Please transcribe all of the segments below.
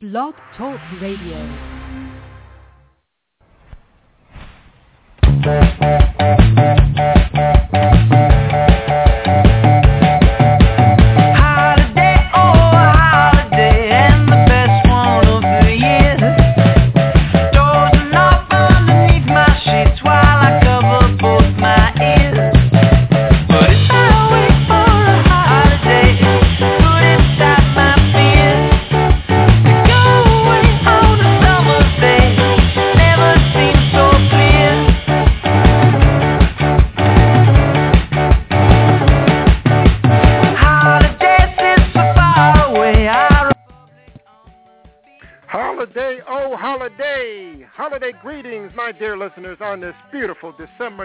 Blog Talk Radio.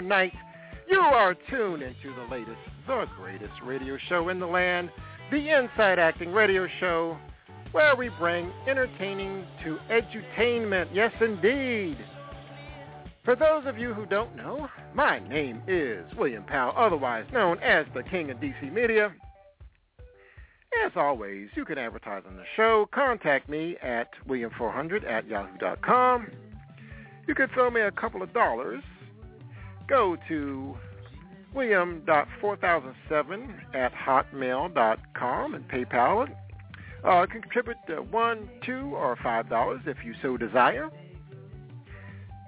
Night. You are tuned into the latest, the greatest radio show in the land, the Inside Acting Radio Show, where we bring entertaining to edutainment. Yes, indeed. For those of you who don't know, my name is William Powell, otherwise known as the King of DC Media. As always, you can advertise on the show. Contact me at william400 at yahoo.com. You can throw me a couple of dollars. Go to william.4007 at hotmail.com and PayPal. Uh, contribute uh, one, two, or five dollars if you so desire.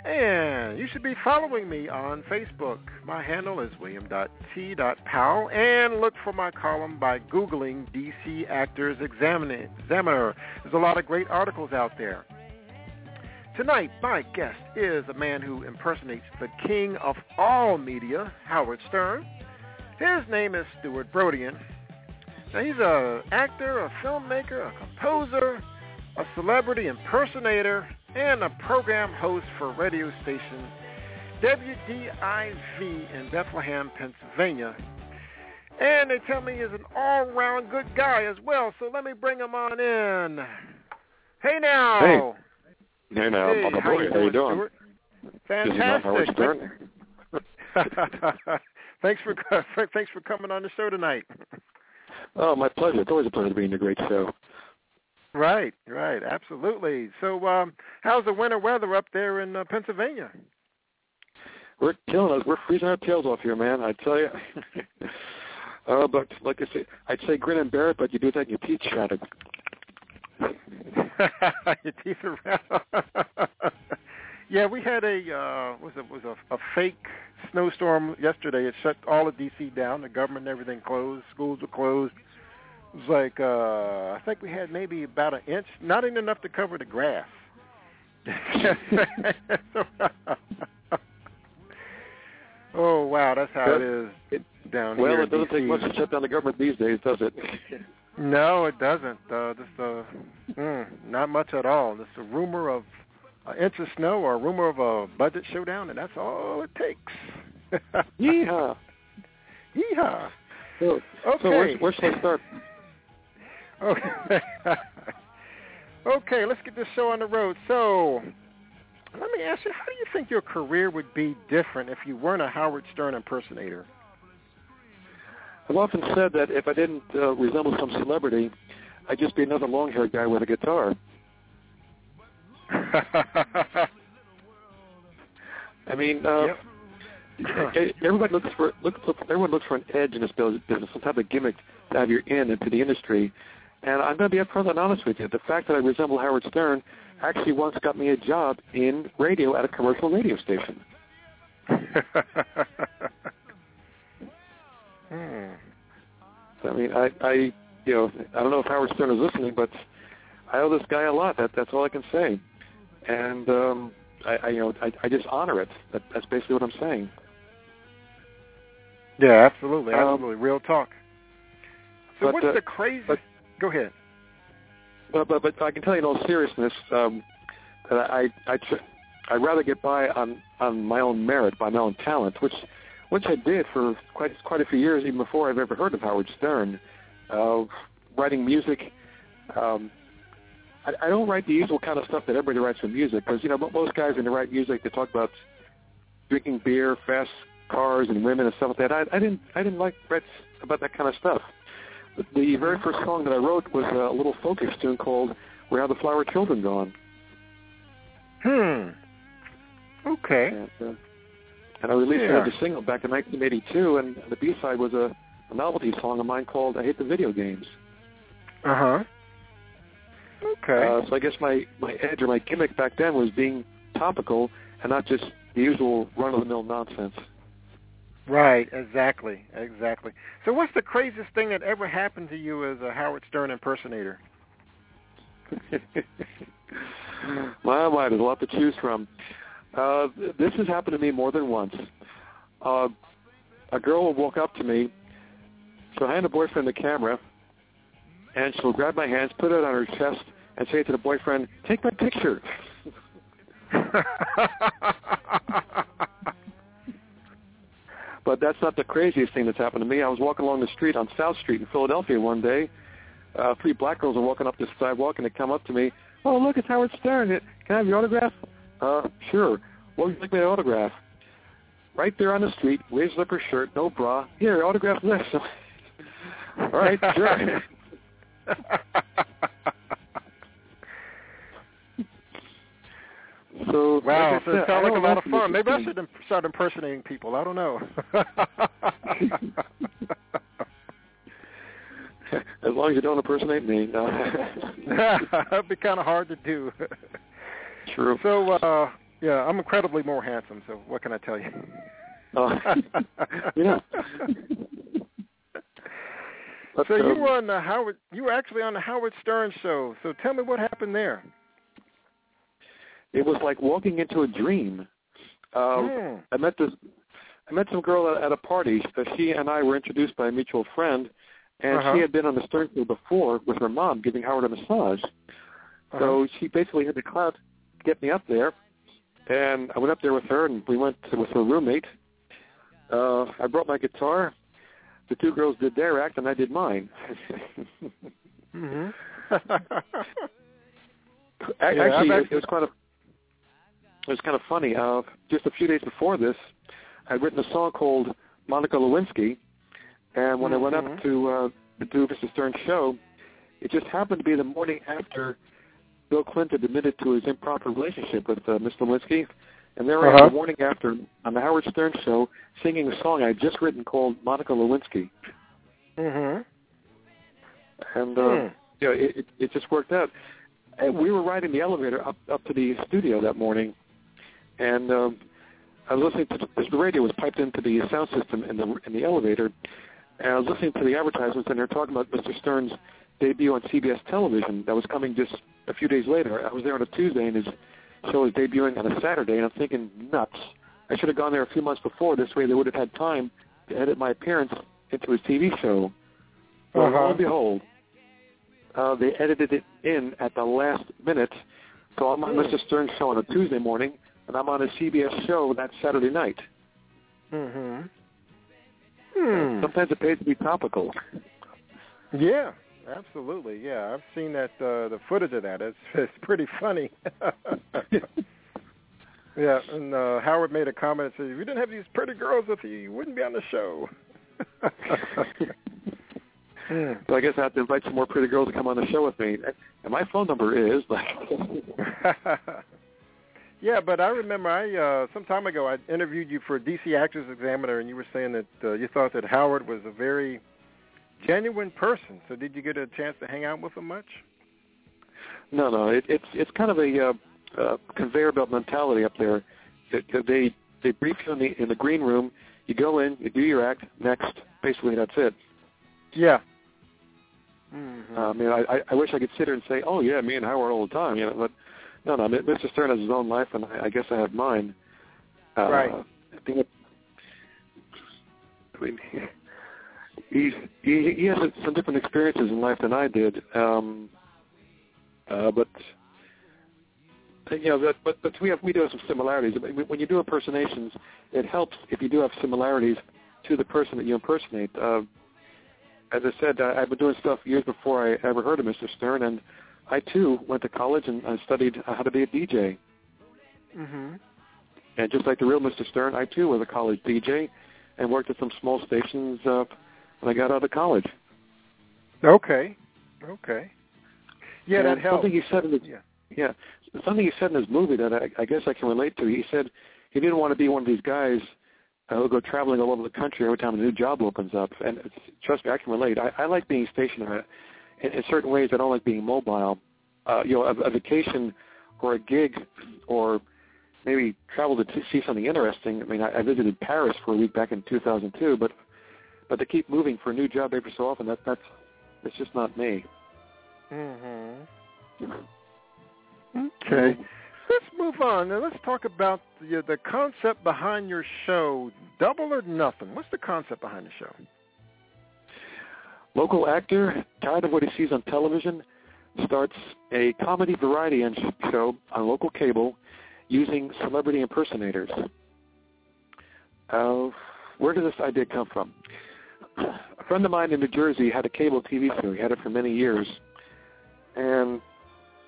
And you should be following me on Facebook. My handle is william.t.powell. And look for my column by Googling DC Actors. Examiner. There's a lot of great articles out there. Tonight, my guest is a man who impersonates the king of all media, Howard Stern. His name is Stuart Brodian. Now, he's an actor, a filmmaker, a composer, a celebrity impersonator, and a program host for radio station WDIY in Bethlehem, Pennsylvania. And they tell me he's an all-round good guy as well, so let me bring him on in. Hey now. Hey now, Hey, Papa how Boy, you how you doing, doing? Stuart? This is not Howard Fantastic. Thanks for thanks for coming on the show tonight. Oh, my pleasure. It's always a pleasure to be in a great show. Right, right, absolutely. So, um, how's the winter weather up there in uh, Pennsylvania? We're killing us. We're freezing our tails off here, man. I tell you. uh, but like I say, I'd say grin and bear it, but you do that and your teeth shattered. Your teeth are round. yeah, we had a uh, was it was a, a fake snowstorm yesterday. It shut all of DC down. The government and everything closed. Schools were closed. It was like uh, I think we had maybe about an inch, not even enough to cover the grass. oh wow, that's how it is down well, here. it doesn't in take much to shut down the government these days, does it? No, it doesn't. Uh, just uh, mm, not much at all. Just a rumor of an inch of snow or a rumor of a budget showdown, and that's all it takes. Yeehaw. Yeehaw. So, Okay. so where, where should I start? Okay. okay, let's get this show on the road. So, let me ask you, how do you think your career would be different if you weren't a Howard Stern impersonator? I've often said that if I didn't uh, resemble some celebrity, I'd just be another long-haired guy with a guitar. I mean, uh, Yep. everybody looks for looks for everyone looks for an edge in this business, some type of gimmick to have your in into the industry. And I'm going to be upfront and honest with you. The fact that I resemble Howard Stern actually once got me a job in radio at a commercial radio station. hmm. So, I mean, I, I, you know, I don't know if Howard Stern is listening, but I owe this guy a lot. That that's all I can say. And um, I, I, you know, I, I just honor it. That, that's basically what I'm saying. Yeah, absolutely, Um, absolutely. Real talk. So but, what's uh, the craziest? but- Go ahead. But but but I can tell you in all seriousness um, that I I tr- I'd rather get by on on my own merit, by my own talent, which which I did for quite quite a few years, even before I've ever heard of Howard Stern. Uh, writing music. Um, I, I don't write the usual kind of stuff that everybody writes for music because you know most guys when they write music they talk about drinking beer, fast cars, and women and stuff like that. I, I didn't I didn't like write about that kind of stuff. The very first song that I wrote was a little focus tune called Where Have the Flower Children Gone? Hmm. Okay. And, uh, and I released Yeah. it as a single back in 1982, and the B-side was a, a novelty song of mine called "I Hate the Video Games." Uh huh. Okay. Uh, so I guess my my edge or my gimmick back then was being topical and not just the usual run-of-the-mill nonsense. right. Exactly. Exactly. So, what's the craziest thing that ever happened to you as a Howard Stern impersonator? my, my, there's a lot to choose from. Uh, this has happened to me more than once. Uh, a girl will walk up to me, she'll hand the boyfriend the camera, and she'll grab my hands, put it on her chest, and say to the boyfriend, "Take my picture." But that's not the craziest thing that's happened to me. I was walking along the street on South Street in Philadelphia one day. Uh, three black girls are walking up the sidewalk, and they come up to me. Oh, look, it's Howard Stern. Can I have your autograph? Uh, sure. What would you like me to autograph? Right there on the street, raises up her shirt, no bra. Here, autograph this. All right, sure. So wow. like so it sounds like a lot of fun. Maybe I should imp- start impersonating people. I don't know. As long as you don't impersonate me. No. That'd be kind of hard to do. True. So, uh, yeah, I'm incredibly more handsome. So, what can I tell you? Oh. yeah. So you um, were on the Howard. You were actually on the Howard Stern show. So tell me what happened there. it was like walking into a dream. Uh, Hmm. I met this. I met some girl at, at a party. She and I were introduced by a mutual friend, and Uh-huh. she had been on the Stern show before with her mom, giving Howard a massage. Uh-huh. So she basically had the clout get me up there, and I went up there with her, and we went to, with her roommate. Uh, I brought my guitar. The two girls did their act, and I did mine. hmm Yeah, Actually, I've it, it was kind of it was kind of funny. Uh, just a few days before this, I'd written a song called Monica Lewinsky, and when I went up to uh, do Mr. Stern's show, it just happened to be the morning after Bill Clinton admitted to his improper relationship with uh, Miss Lewinsky, and there Uh-huh. the morning after on the Howard Stern show singing a song I had just written called Monica Lewinsky, hmm and uh, Hmm. you know, it, it, it just worked out. And we were riding the elevator up up to the studio that morning, and um, I was listening to the, the radio was piped into the sound system in the in the elevator, and I was listening to the advertisements, and they're talking about Mr. Stern's debut on CBS television that was coming just a few days later. I was there on a Tuesday, and his show was debuting on a Saturday, and I'm thinking, nuts. I should have gone there a few months before. This way, they would have had time to edit my appearance into his TV show. Well, lo Uh-huh. and behold, uh, they edited it in at the last minute. So I'm on Hmm. Mr. Stern's show on a Tuesday morning, and I'm on a CBS show that Saturday night. hmm Hmm. Sometimes it pays to be topical. Yeah, absolutely. Yeah, I've seen that uh, the footage of that. It's it's pretty funny. yeah, and uh, Howard made a comment and said, "If you didn't have these pretty girls with you, you wouldn't be on the show." So I guess I have to invite some more pretty girls to come on the show with me. And my phone number is like, yeah, but I remember I uh some time ago I interviewed you for DC Actors Examiner, and you were saying that uh, you thought that Howard was a very genuine person. So did you get a chance to hang out with him much? no, no, it, it's it's kind of a uh, uh, conveyor belt mentality up there. It, they they brief you in the in the green room. You go in, you do your act. Next, basically that's it. Yeah. Mm-hmm. Uh, I mean, I, I wish I could sit here and say, oh yeah, me and Howard all the time, you know, but no, no. Mr. Stern has his own life, and I, I guess I have mine. Uh, Right. I think. It, I mean, he's he, he has some different experiences in life than I did, um, uh, but you know, but but, but we have we do have some similarities. When you do impersonations, it helps if you do have similarities to the person that you impersonate. Uh, as I said, I, I've been doing stuff years before I ever heard of Mr. Stern, and I too went to college and I studied how to be a DJ. Mm-hmm. And just like the real Mr. Stern, I too was a college DJ and worked at some small stations uh, when I got out of college. Okay. Okay. Yeah, and that helps. Something he said in his, Yeah. yeah, something he said in his movie that I, I guess I can relate to. He said he didn't want to be one of these guys uh, who go traveling all over the country every time a new job opens up. And it's, trust me, I can relate. I, I like being stationary. In, in certain ways, I don't like being mobile. Uh, you know, a, a vacation or a gig or maybe travel to t- see something interesting. I mean, I, I visited Paris for a week back in 2002, but but to keep moving for a new job every so often, that that's that's just not me. Mm-hmm. Okay. Let's move on. Now let's talk about the, the concept behind your show, Double or Nothing. What's the concept behind the show? Local actor, tired of what he sees on television, starts a comedy variety show on local cable using celebrity impersonators. Uh, where did this idea come from? A friend of mine in New Jersey had a cable TV show. He had it for many years. And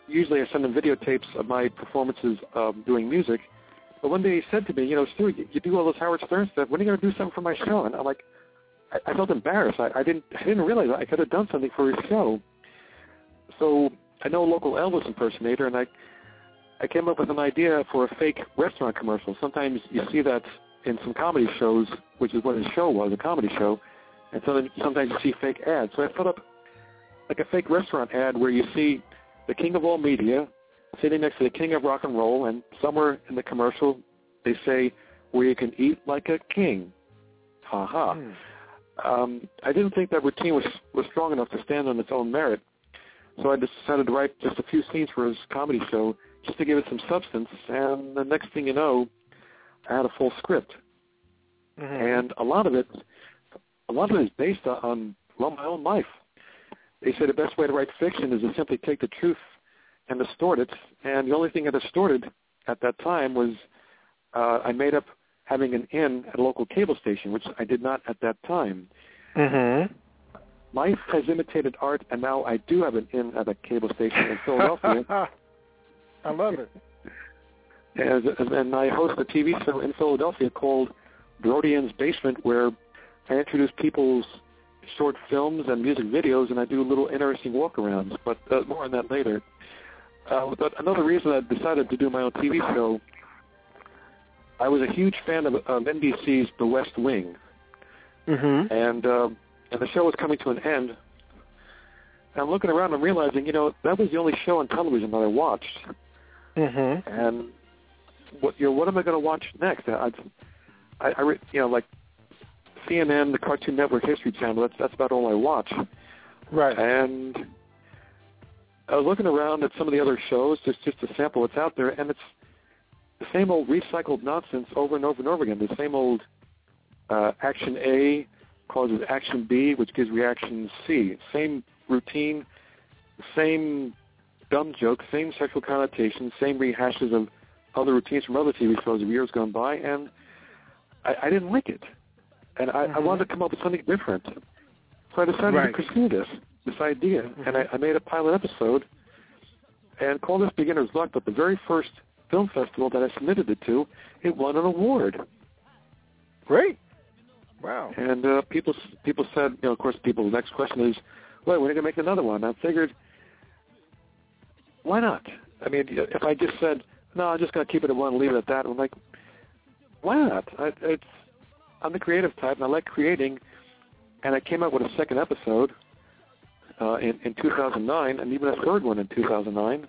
usually I send him videotapes of my performances um, doing music. But one day he said to me, you know, Stu, you, you do all this Howard Stern stuff. When are you going to do something for my show? And I'm like, I, I felt embarrassed. I, I didn't I didn't realize I could have done something for his show. So I know a local Elvis impersonator, and I I came up with an idea for a fake restaurant commercial. Sometimes you see that in some comedy shows, which is what his show was, a comedy show, and so then sometimes you see fake ads. So I put up like a fake restaurant ad where you see the king of all media sitting next to the king of rock and roll, and somewhere in the commercial they say, where you can eat like a king. Ha ha. Hmm. Um, I didn't think that routine was was strong enough to stand on its own merit, so I decided to write just a few scenes for his comedy show just to give it some substance. And the next thing you know, I had a full script, Mm-hmm. and a lot of it, a lot of it is based on well, my own life. They say the best way to write fiction is to simply take the truth and distort it. And the only thing I distorted at that time was uh, I made up having an inn at a local cable station, which I did not at that time. Mm-hmm. Life has imitated art, and now I do have an inn at a cable station in Philadelphia. I love it. and, and I host a TV show in Philadelphia called Brodian's Basement, where I introduce people's short films and music videos, and I do little interesting walkarounds. But uh, more on that later. Uh, but another reason I decided to do my own TV show, I was a huge fan of, of NBC's The West Wing, Mm-hmm. and uh, and the show was coming to an end. And I'm looking around and realizing, you know, that was the only show on television that I watched. Mm-hmm. and what you know what am I going to watch next? I, I, I you know like CNN, the Cartoon Network History Channel. That's that's about all I watch. Right. And I was looking around at some of the other shows just just to sample what's out there, and it's the same old recycled nonsense over and over and over again. The same old uh, action A causes action B, which gives reaction C. Same routine, same dumb jokes, same sexual connotations, same rehashes of other routines from other TV shows of years gone by, and I, I didn't like it. And I, I Mhm. wanted to come up with something different. So I decided Right. to pursue this, this idea, and I, I made a pilot episode and called this Beginner's Luck, but the very first film festival that I submitted it to, it won an award. Great. Wow. And uh, people people said, you know, of course, people. The next question is, well, when are you gonna make another one? I figured, why not? I mean, if I just said, no, I'm just gonna keep it at one, and leave it at that, I'm like, why not? I, it's I'm the creative type, and I like creating. And I came up with a second episode uh, in in 2009, and even a third one in 2009.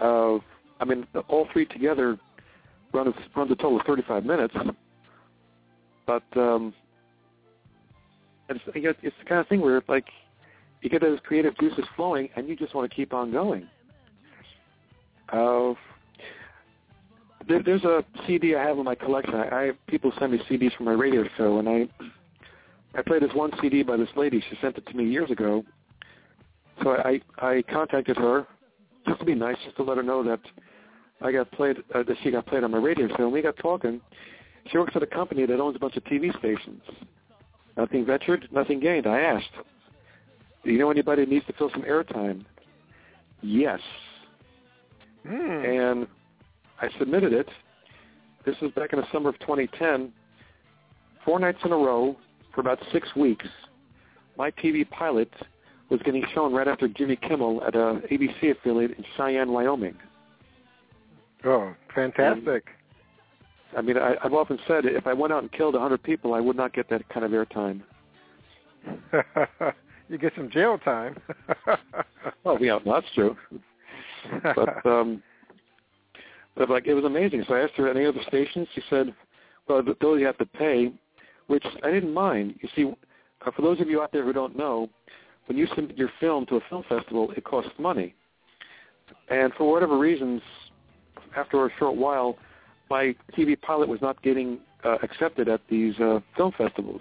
Uh, I mean, all three together run runs a total of 35 minutes but um, it's you know, it's the kind of thing where like you get those creative juices flowing, and you just want to keep on going. Uh, there, there's a CD I have in my collection. I, I people send me CDs from my radio show, and I I played this one CD by this lady. She sent it to me years ago. So I I contacted her just to be nice, just to let her know that I got played uh, that she got played on my radio show, and we got talking. She works at a company that owns a bunch of TV stations. Nothing ventured, nothing gained. I asked, do you know anybody who needs to fill some airtime? Yes. Hmm. And I submitted it. This was back in the summer of 2010. Four nights in a row for about six weeks. My TV pilot was getting shown right after Jimmy Kimmel at a ABC affiliate in Cheyenne, Wyoming. Oh, fantastic. I mean, I, I've often said if I went out and killed a 100 people, I would not get that kind of airtime. you get some jail time. well, yeah, that's true. But um, but like it was amazing. So I asked her any other stations. She said, "Well, those you have to pay," which I didn't mind. You see, uh, for those of you out there who don't know, when you submit your film to a film festival, it costs money. And for whatever reasons, after a short while, my TV pilot was not getting uh, accepted at these uh, film festivals.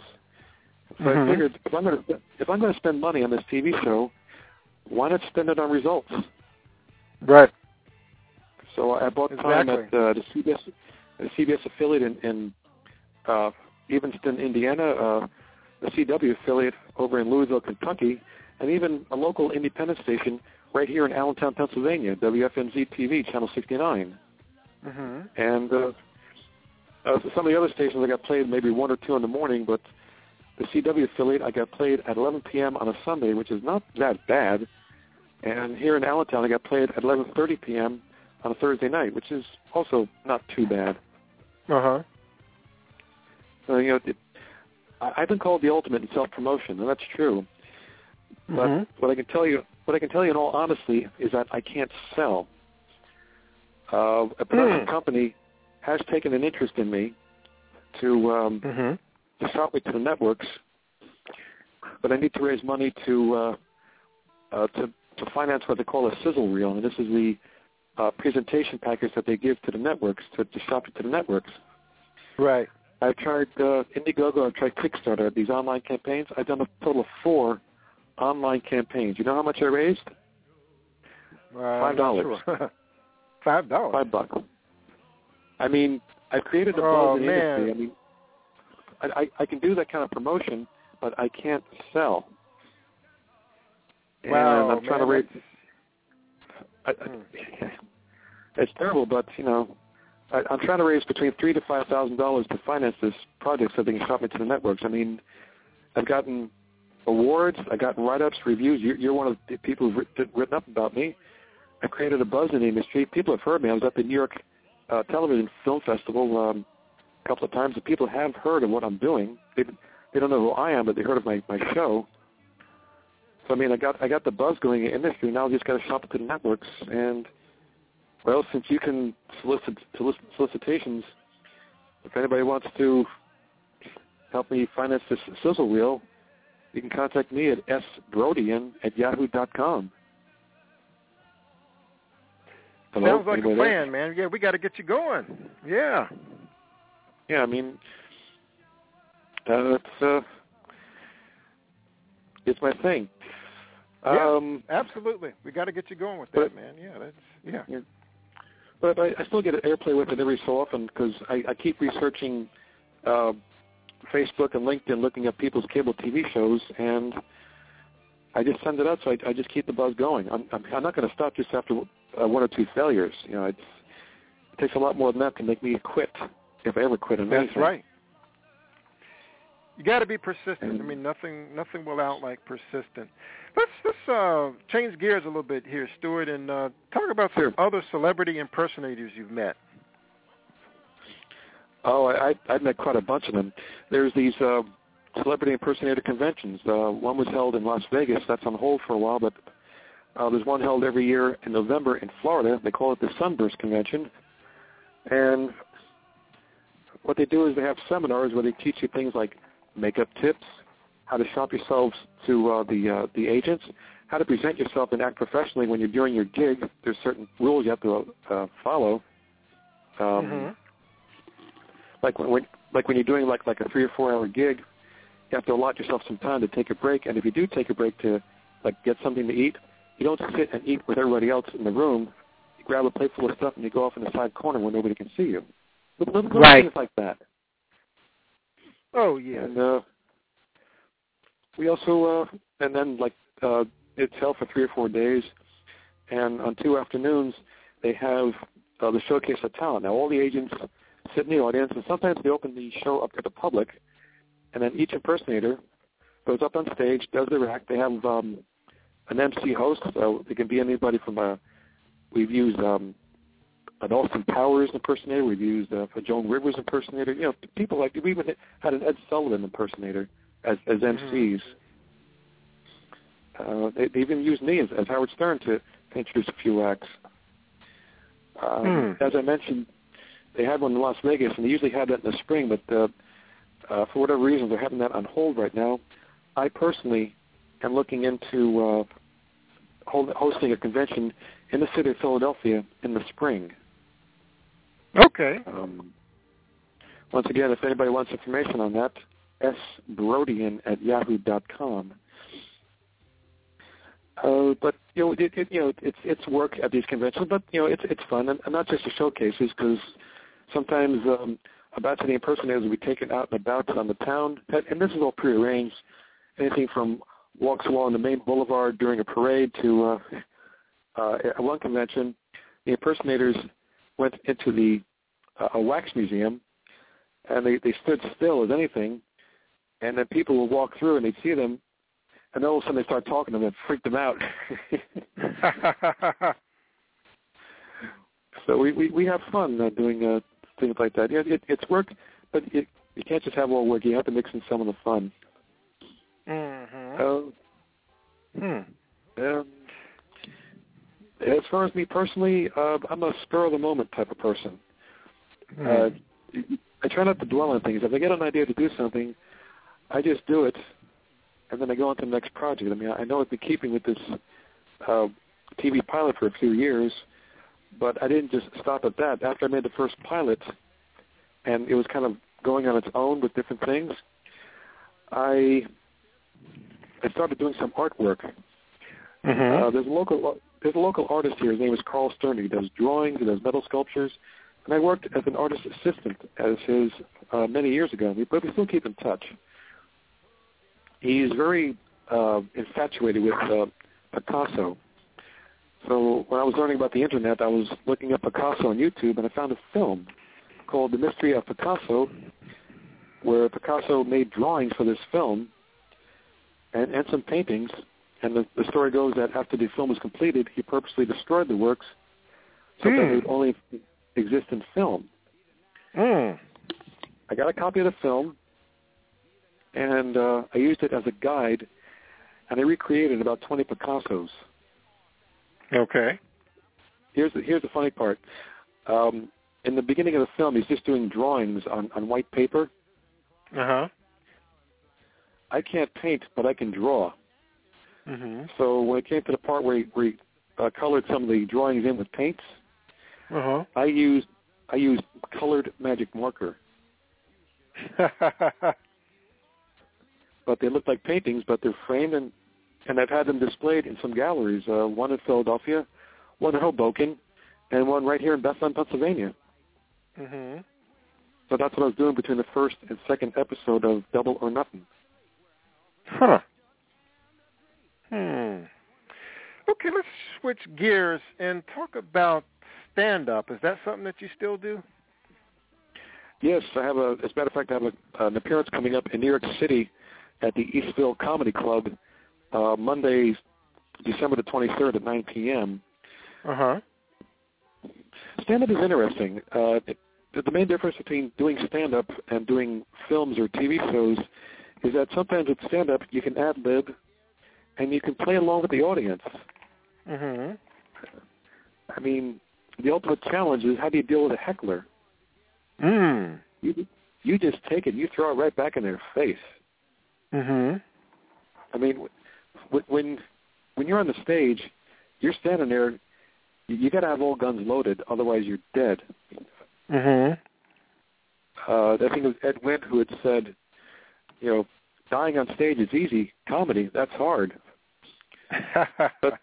So Mhm. I figured if I'm going to if I'm going to spend money on this TV show, why not spend it on results? right. So I bought time at uh, the CBS the CBS affiliate in, in uh, Evansville, Indiana, uh, the CW affiliate over in Louisville, Kentucky, and even a local independent station right here in Allentown, Pennsylvania, WFMZ TV, channel 69. hmm And uh, uh, some of the other stations I got played maybe one or two in the morning, but the CW affiliate I got played at 11 p.m. on a Sunday, which is not that bad. And here in Allentown, I got played at 11:30 p.m. on a Thursday night, which is also not too bad. Uh-huh. So, you know, it, I, I've been called the ultimate in self-promotion, and that's true. But Mhm. what I can tell you, what I can tell you in all honesty, is that I can't sell. Uh, a production Hmm. company has taken an interest in me to um, Mhm. to shop me to the networks, but I need to raise money to uh, uh, to to finance what they call a sizzle reel, and this is the uh, presentation package that they give to the networks to, to shop it to the networks. Right. I've tried uh, Indiegogo, I've tried Kickstarter, these online campaigns. I've done a total of four online campaigns. You know how much I raised? Uh, Five dollars. sure. Five dollars. Five bucks. I mean, I've created a Oh, buzz in the man. industry. I mean, I, I, I can do that kind of promotion, but I can't sell. Wow, and I'm trying to man, raise. I, I, it's terrible, but you know, I, I'm trying to raise between three to five thousand dollars to finance this project so they can shop me to the networks. I mean, I've gotten awards, I've gotten write-ups, reviews. You're, you're one of the people who've writ- written up about me. I created a buzz in the industry. People have heard me. I was at the New York uh, Television Film Festival um, a couple of times, and people have heard of what I'm doing. They they don't know who I am, but they heard of my my show. So I mean, I got I got the buzz going in the industry. Now I just got to shop it to the networks. And well, since you can solicit solicit solicitations, if anybody wants to help me finance this sizzle reel, you can contact me at sbrodian at yahoo dot com. Hello? Sounds like a Anybody there? plan, man. Yeah, we got to get you going. Yeah. Yeah, I mean, uh, it's uh, it's my thing. Yeah. Um, Absolutely. We got to get you going with But- that, man. Yeah, that's yeah. But I, I still get airplay with it every so often because I, I keep researching uh, Facebook and LinkedIn, looking at people's cable TV shows, and I just send it out. So I, I just keep the buzz going. I'm, I'm, I'm not going to stop just after uh, one or two failures. You know, it's, it takes a lot more than that to make me quit, if I ever quit. That's anything. right. You got to be persistent. I mean, nothing nothing will out like persistent. Let's let's uh, change gears a little bit here, Stuart, and uh, talk about some Sure. other celebrity impersonators you've met. Oh, I, I- I've met quite a bunch of them. There's these uh, celebrity impersonator conventions. Uh, one was held in Las Vegas. That's on hold for a while, but uh, there's one held every year in November in Florida. They call it the Sunburst Convention. And what they do is they have seminars where they teach you things like makeup tips, how to shop yourselves to uh, the uh, the agents, how to present yourself and act professionally when you're doing your gig. There's certain rules you have to uh, follow. Um, Mhm. like when, when like when you're doing like like a three or four hour gig, you have to allot yourself some time to take a break. And if you do take a break to like get something to eat, you don't sit and eat with everybody else in the room. You grab a plate full of stuff and you go off in the side corner where nobody can see you. Little, little, little Right. things like that. Oh yeah. And uh, we also uh, and then like uh, it's held for three or four days, and on two afternoons they have uh, the showcase of talent. Now all the agents sit in the audience, and sometimes they open the show up to the public, and then each impersonator goes up on stage, does their act. They have um, an MC host. So it can be anybody from a. We've used um, an Austin Powers impersonator. We've used uh, a Joan Rivers impersonator. You know, people like we even had an Ed Sullivan impersonator as as MCs. Uh, they, they even used me as, as Howard Stern to, to introduce a few acts. Um, Hmm. As I mentioned, they had one in Las Vegas, and they usually had that in the spring, but uh, uh, for whatever reason, they're having that on hold right now. I personally am looking into uh, hold, hosting a convention in the city of Philadelphia in the spring. Okay. Um, once again, if anybody wants information on that, sbrodian at yahoo dot com. Uh, but you know, it, it, you know, it's it's work at these conventions, but you know, it's it's fun, and, and not just the showcases, because sometimes um, about the impersonators will be taken out and about on the town, and this is all prearranged. Anything from walks along the main boulevard during a parade to uh, uh, at one convention, the impersonators went into the uh, a wax museum, and they they stood still as anything, and then people would walk through and they'd see them, and then all of a sudden they start talking to them and freak them out. so we, we we have fun uh, doing uh, things like that. Yeah, it, it's work, but it, you can't just have all work. You have to mix in some of the fun. Mm mhm. Uh, far as me personally, uh, I'm a spur of the moment type of person. Hmm. Uh, I try not to dwell on things. If I get an idea to do something, I just do it, and then I go on to the next project. I mean, I know I've been keeping with this uh, TV pilot for a few years, but I didn't just stop at that. After I made the first pilot, and it was kind of going on its own with different things, I I started doing some artwork. Mhm. Uh, there's a local there's a local artist here. His name is Carl Stern. He does drawings. He does metal sculptures. And I worked as an artist assistant as his uh, many years ago. But we still keep in touch. He's very uh, infatuated with uh, Picasso. So when I was learning about the internet, I was looking up Picasso on YouTube, and I found a film called The Mystery of Picasso, where Picasso made drawings for this film and, and some paintings. And the, the story goes that after the film was completed, he purposely destroyed the works so that Hmm. they would only exist in film. Hmm. I got a copy of the film, and uh, I used it as a guide, and I recreated about 20 Picassos. Okay. Here's the, here's the funny part. Um, in the beginning of the film, he's just doing drawings on, on white paper. Uh huh. I can't paint, but I can draw. Mhm. So when it came to the part where he, where he uh, colored some of the drawings in with paints, Uh I used I used colored magic marker. But they look like paintings, but they're framed and and I've had them displayed in some galleries. Uh, one in Philadelphia, one in Hoboken, and one right here in Bethlehem, Pennsylvania. mhm. So that's what I was doing between the first and second episode of Double or Nothing. Huh. Hmm. Okay, let's switch gears and talk about stand up. Is that something that you still do? Yes, I have a. As a matter of fact, I have a, an appearance coming up in New York City at the Eastville Comedy Club uh, Monday, December the 23rd at 9 p.m. Uh huh. Stand-up is interesting. Uh, it, the main difference between doing stand-up and doing films or TV shows is that sometimes with stand-up you can ad-lib and you can play along with the audience. Mhm. I mean, the ultimate challenge is how do you deal with a heckler? Hmm. You you just take it, you throw it right back in their face. Mhm. I mean, when when you're on the stage, you're standing there. You, you got to have all guns loaded, otherwise you're dead. Mhm. Uh, I think it was Ed Wynn who had said, you know, dying on stage is easy. Comedy, that's hard. But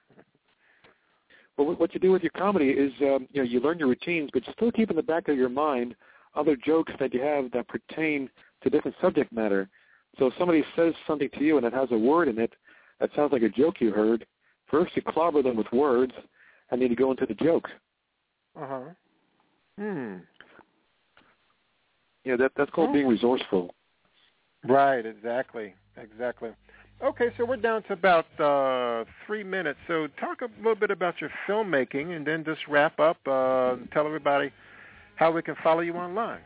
But what- what you do with your comedy is, um, you know, you learn your routines, but you still keep in the back of your mind other jokes that you have that pertain to different subject matter. So if somebody says something to you and it has a word in it that sounds like a joke you heard, first you clobber them with words, and then you go into the joke. uh huh. Hmm. Yeah, that that's called being resourceful. Right. Exactly. Exactly. Okay, so we're down to about uh, three minutes. So talk a little bit about your filmmaking, and then just wrap up. Uh, tell everybody how we can follow you online.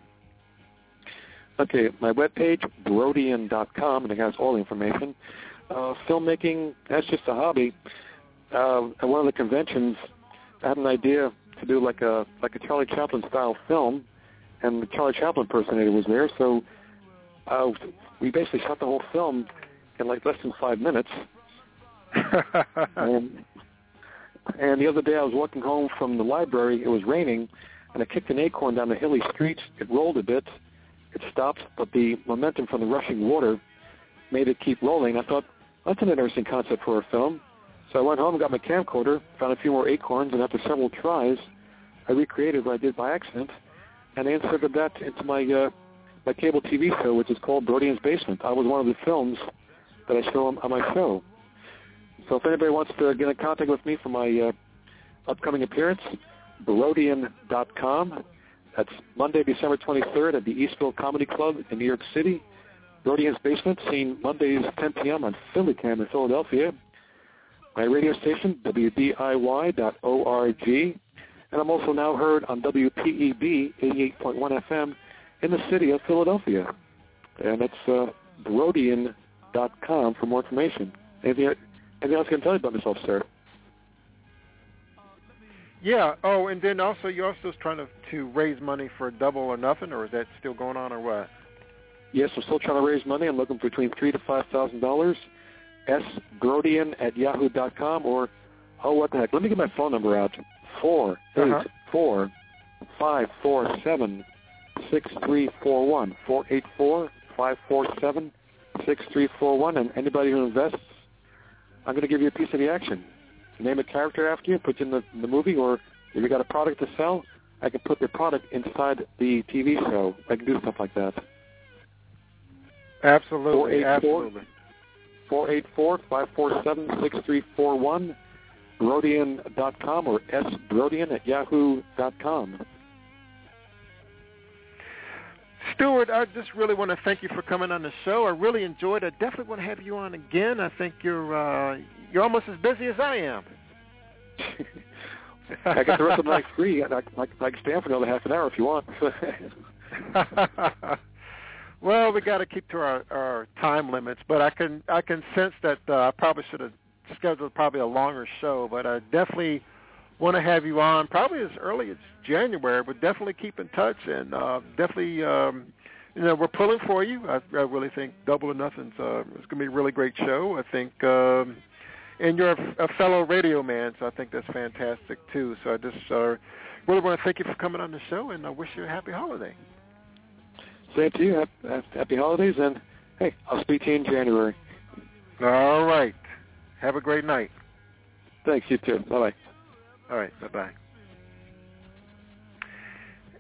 Okay, my webpage, Brodian.com, and it has all the information. Uh, filmmaking, that's just a hobby. Uh, at one of the conventions, I had an idea to do like a like a Charlie Chaplin style film, and the Charlie Chaplin impersonator was there, so uh, we basically shot the whole film in like less than five minutes. and, and the other day I was walking home from the library. It was raining, and I kicked an acorn down the hilly street. It rolled a bit. It stopped, but the momentum from the rushing water made it keep rolling. I thought, that's an interesting concept for a film. So I went home and got my camcorder, found a few more acorns, and after several tries, I recreated what I did by accident, and I inserted that into my uh, my cable TV show, which is called Brodian's Basement. I was one of the films that I show on, on my show. So if anybody wants to get in contact with me for my uh, upcoming appearance, Brodian.com. That's Monday, December 23rd at the Eastville Comedy Club in New York City. Brodian's Basement, seen Mondays 10 p.m. on Philly Cam in Philadelphia. My radio station, WDIY.org. And I'm also now heard on WPEB 88.1 FM in the city of Philadelphia. And it's uh, Brodian.com for more information. Anything, anything else I can tell you about myself, sir? Yeah. Oh, and then also you're also trying to to raise money for a Double or Nothing, or is that still going on, or what? Yes, I'm still trying to raise money. I'm looking for between three to five thousand dollars. S Brodian at yahoo dot com or oh what the heck? Let me get my phone number out. Four eight Uh-huh. four five four seven six three four one. Four eight four five four seven six three four one. And anybody who invests, I'm going to give you a piece of the action. Name a character after you, put you in the, the movie, or if you got a product to sell, I can put the product inside the TV show. I can do stuff like that. Absolutely. 484. Absolutely. Four eight four five four seven six three four one. Brodian.com or sbrodian at yahoo dot com. Stuart, I just really want to thank you for coming on the show. I really enjoyed it. I definitely want to have you on again. I think you're uh, you're almost as busy as I am. I got the rest of the night free. I, I, I can stand for another half an hour if you want. well, we got to keep to our, our time limits, but I can I can sense that uh, I probably should have scheduled probably a longer show, but I definitely want to have you on probably as early as January, but definitely keep in touch and uh, definitely um, you know we're pulling for you. I, I really think Double or Nothing's uh, it's going to be a really great show. I think. Um, and you're a, a fellow radio man, so I think that's fantastic too. So I just uh, really want to thank you for coming on the show, and I wish you a happy holiday. Same to you. Happy, happy holidays, and hey, I'll speak to you in January. All right. Have a great night. Thanks. You too. Bye bye. All right. Bye-bye.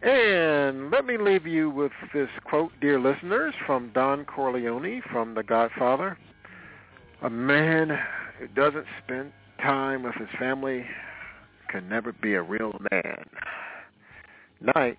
And let me leave you with this quote, dear listeners, from Don Corleone from The Godfather. A man who doesn't spend time with his family can never be a real man. Night.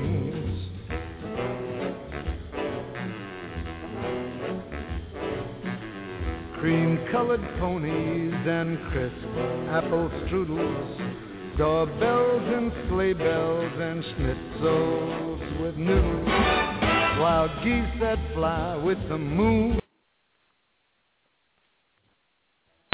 Cream-colored ponies and crisp apple strudels, doorbells and sleigh bells and schnitzels with noodles, wild geese that fly with the moon,